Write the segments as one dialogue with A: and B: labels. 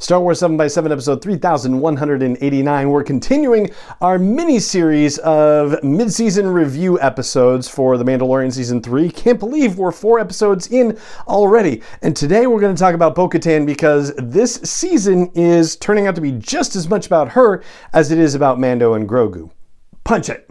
A: Star Wars 7x7, episode 3189. We're continuing our mini series of mid season review episodes for The Mandalorian Season 3. Can't believe we're four episodes in already. And today we're going to talk about Bo Katan because this season is turning out to be just as much about her as it is about Mando and Grogu. Punch it!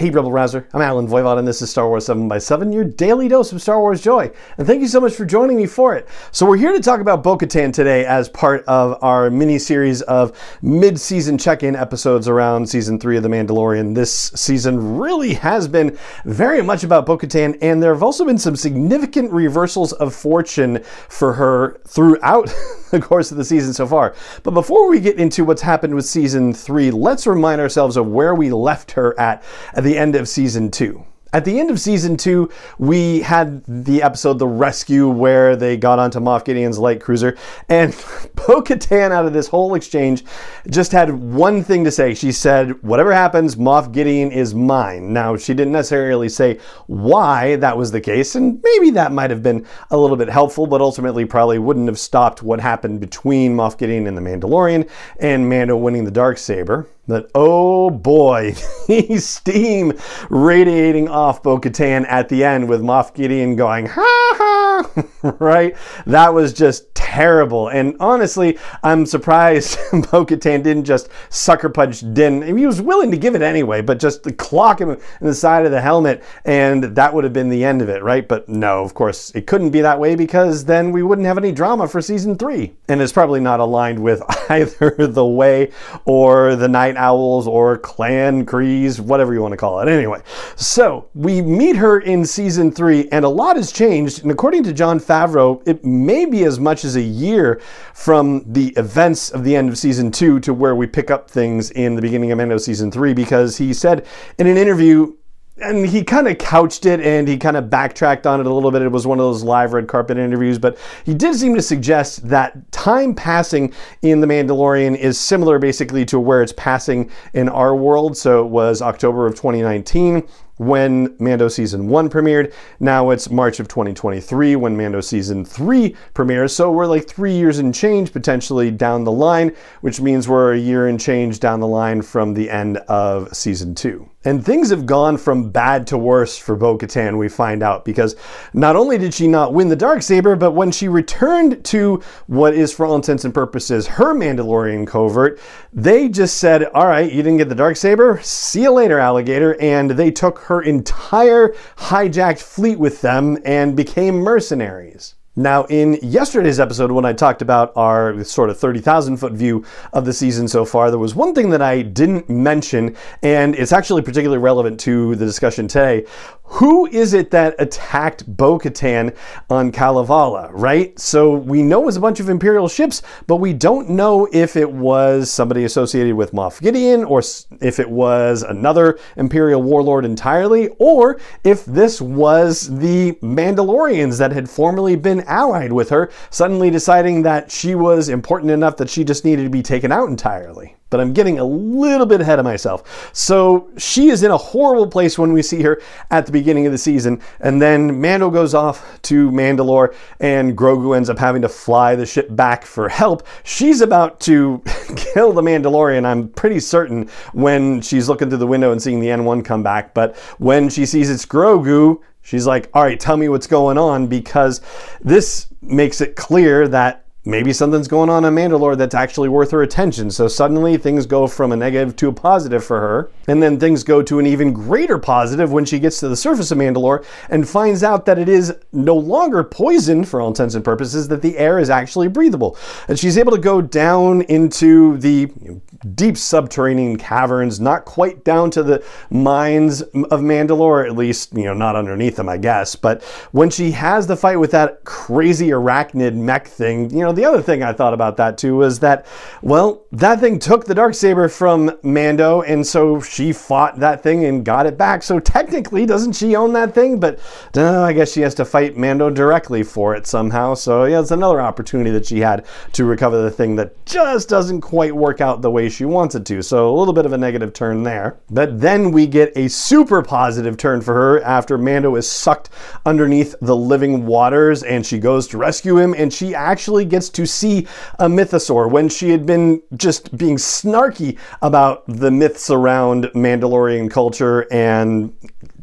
A: Hey, Rebel Rouser. I'm Allen Voivod, and this is Star Wars 7 by 7 your daily dose of Star Wars joy. And thank you so much for joining me for it. So, we're here to talk about Bo Katan today as part of our mini series of mid season check in episodes around season 3 of The Mandalorian. This season really has been very much about Bo Katan, and there have also been some significant reversals of fortune for her throughout the course of the season so far. But before we get into what's happened with season 3, let's remind ourselves of where we left her at at the the end of season two. At the end of season two, we had the episode The Rescue where they got onto Moff Gideon's light cruiser. And Bo Katan, out of this whole exchange, just had one thing to say. She said, Whatever happens, Moff Gideon is mine. Now, she didn't necessarily say why that was the case, and maybe that might have been a little bit helpful, but ultimately probably wouldn't have stopped what happened between Moff Gideon and the Mandalorian and Mando winning the Dark Saber that oh boy, steam radiating off Bo Katan at the end with Moff Gideon going, ha ha, right? That was just terrible. And honestly, I'm surprised Bo Katan didn't just sucker punch Din. He was willing to give it anyway, but just clock him in the side of the helmet, and that would have been the end of it, right? But no, of course, it couldn't be that way because then we wouldn't have any drama for season three. And it's probably not aligned with either the way or the Night Owls or Clan Kryze, whatever you want to call it. Anyway, so we meet her in season three, and a lot has changed. And according to Jon Favreau, it may be as much as a year from the events of the end of season two to where we pick up things in the beginning of end of season three, because he said in an interview and he kind of couched it and he kind of backtracked on it a little bit. It was one of those live red carpet interviews, but he did seem to suggest that time passing in The Mandalorian is similar basically to where it's passing in our world. So it was October of 2019 when Mando Season 1 premiered. Now it's March of 2023 when Mando Season 3 premieres. So we're like three years and change potentially down the line, which means we're a year and change down the line from the end of Season 2. And things have gone from bad to worse for Bo Katan, we find out, because not only did she not win the Dark Saber, but when she returned to what is, for all intents and purposes, her Mandalorian covert, they just said, All right, you didn't get the Dark Saber, see you later, alligator. And they took her entire hijacked fleet with them and became mercenaries. Now, in yesterday's episode, when I talked about our sort of 30,000 foot view of the season so far, there was one thing that I didn't mention, and it's actually particularly relevant to the discussion today. Who is it that attacked Bo Katan on Kalevala, right? So we know it was a bunch of Imperial ships, but we don't know if it was somebody associated with Moff Gideon or if it was another Imperial warlord entirely, or if this was the Mandalorians that had formerly been allied with her, suddenly deciding that she was important enough that she just needed to be taken out entirely. But I'm getting a little bit ahead of myself. So she is in a horrible place when we see her at the beginning of the season. And then Mando goes off to Mandalore, and Grogu ends up having to fly the ship back for help. She's about to kill the Mandalorian, I'm pretty certain, when she's looking through the window and seeing the N1 come back. But when she sees it's Grogu, She's like, all right, tell me what's going on because this makes it clear that maybe something's going on on Mandalore that's actually worth her attention. So suddenly things go from a negative to a positive for her. And then things go to an even greater positive when she gets to the surface of Mandalore and finds out that it is no longer poison for all intents and purposes, that the air is actually breathable. And she's able to go down into the deep subterranean caverns, not quite down to the mines of Mandalore, at least, you know, not underneath them, I guess. But when she has the fight with that crazy arachnid mech thing, you know, know, the other thing I thought about that too was that, well, that thing took the dark saber from Mando, and so she fought that thing and got it back. So technically, doesn't she own that thing? But uh, I guess she has to fight Mando directly for it somehow. So yeah, it's another opportunity that she had to recover the thing that just doesn't quite work out the way she wants it to. So a little bit of a negative turn there. But then we get a super positive turn for her after Mando is sucked underneath the living waters and she goes to rescue him and she actually gets to see a mythosaur when she had been just being snarky about the myths around Mandalorian culture and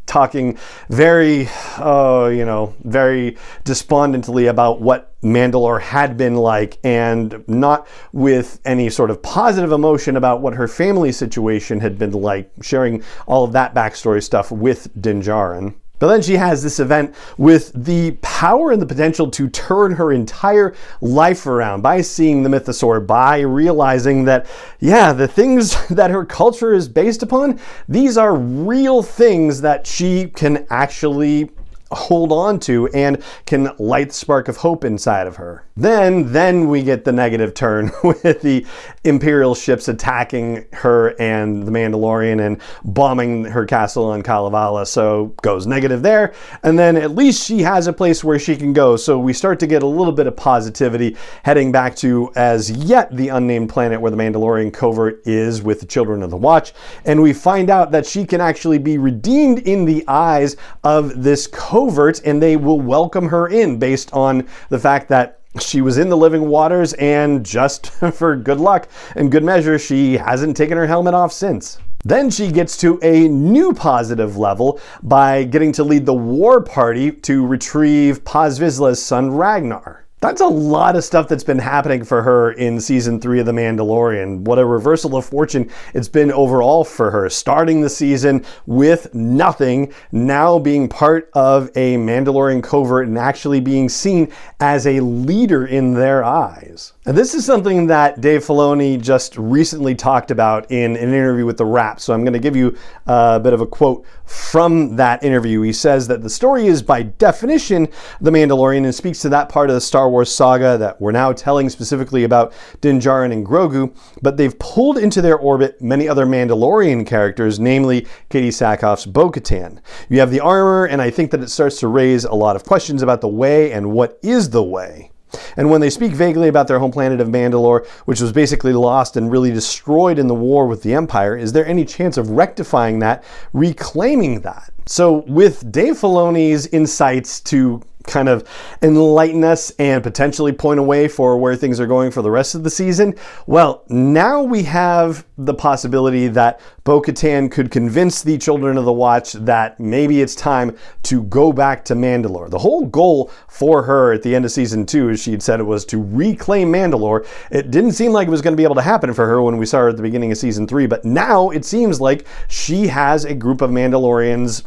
A: talking very, uh, you know, very despondently about what Mandalore had been like, and not with any sort of positive emotion about what her family situation had been like, sharing all of that backstory stuff with Din Djarin. But then she has this event with the power and the potential to turn her entire life around by seeing the mythosaur, by realizing that, yeah, the things that her culture is based upon, these are real things that she can actually hold on to and can light the spark of hope inside of her. Then, then we get the negative turn with the Imperial ships attacking her and the Mandalorian and bombing her castle on Kalevala. So goes negative there. And then at least she has a place where she can go. So we start to get a little bit of positivity heading back to as yet the unnamed planet where the Mandalorian covert is with the Children of the Watch. And we find out that she can actually be redeemed in the eyes of this covert covert and they will welcome her in based on the fact that she was in the living waters and just for good luck and good measure, she hasn't taken her helmet off since. Then she gets to a new positive level by getting to lead the war party to retrieve Paz Vizsla's son Ragnar. That's a lot of stuff that's been happening for her in season three of The Mandalorian. What a reversal of fortune it's been overall for her. Starting the season with nothing, now being part of a Mandalorian covert and actually being seen as a leader in their eyes. And this is something that Dave Filoni just recently talked about in an interview with The Wrap. So I'm going to give you a bit of a quote from that interview. He says that the story is by definition The Mandalorian and speaks to that part of the Star Star Wars saga that we're now telling specifically about Din Djarin and Grogu, but they've pulled into their orbit many other Mandalorian characters, namely Katee Sackhoff's Bo Katan. You have the armor, and I think that it starts to raise a lot of questions about the way and what is the way. And when they speak vaguely about their home planet of Mandalore, which was basically lost and really destroyed in the war with the Empire, is there any chance of rectifying that, reclaiming that? So, with Dave Filoni's insights to kind of enlighten us and potentially point a way for where things are going for the rest of the season? Well, now we have the possibility that Bo Katan could convince the Children of the Watch that maybe it's time to go back to Mandalore. The whole goal for her at the end of season two, as she had said, it was to reclaim Mandalore. It didn't seem like it was going to be able to happen for her when we saw her at the beginning of season three, but now it seems like she has a group of Mandalorians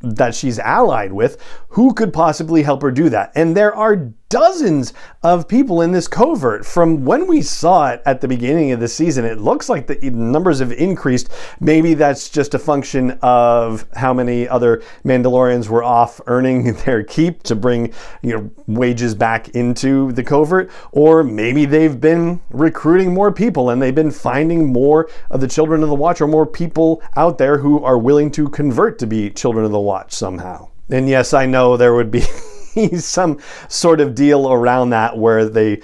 A: that she's allied with, who could possibly help her do that? And there are dozens of people in this covert. From when we saw it at the beginning of the season, it looks like the numbers have increased. Maybe that's just a function of how many other Mandalorians were off earning their keep to bring you know wages back into the covert, or maybe they've been recruiting more people and they've been finding more of the children of the watch or more people out there who are willing to convert to be children of the watch somehow. And yes, I know there would be some sort of deal around that where they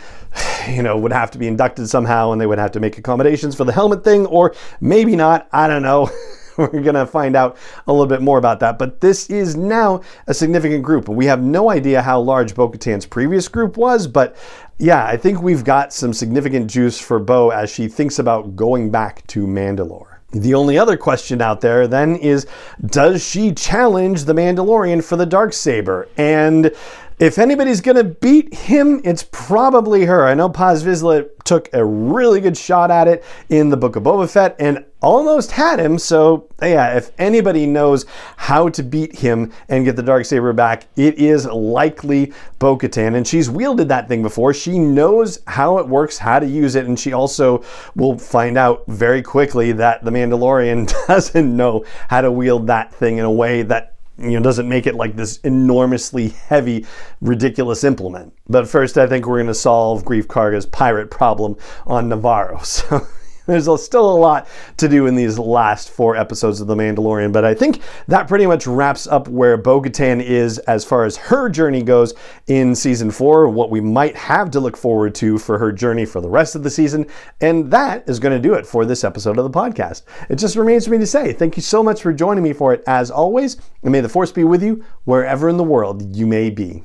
A: you know would have to be inducted somehow and they would have to make accommodations for the helmet thing or maybe not. I don't know. We're going to find out a little bit more about that. But this is now a significant group. And we have no idea how large bo-katan's previous group was but yeah i think we've got some significant juice for bo as she thinks about going back to mandalore the only other question out there then is does she challenge the Mandalorian for the dark saber? And if anybody's going to beat him, it's probably her. I know Paz Vizsla took a really good shot at it in the Book of Boba Fett and almost had him. So, yeah, if anybody knows how to beat him and get the dark saber back, it is likely Bo Katan. And she's wielded that thing before. She knows how it works, how to use it. And she also will find out very quickly that the Mandalorian doesn't know how to wield that thing in a way that you know doesn't make it like this enormously heavy ridiculous implement but first i think we're going to solve Greef Karga's pirate problem on Nevarro so there's still a lot to do in these last four episodes of The Mandalorian, but I think that pretty much wraps up where Bo is as far as her journey goes in season four, what we might have to look forward to for her journey for the rest of the season. And that is going to do it for this episode of the podcast. It just remains for me to say thank you so much for joining me for it as always, and may the force be with you wherever in the world you may be.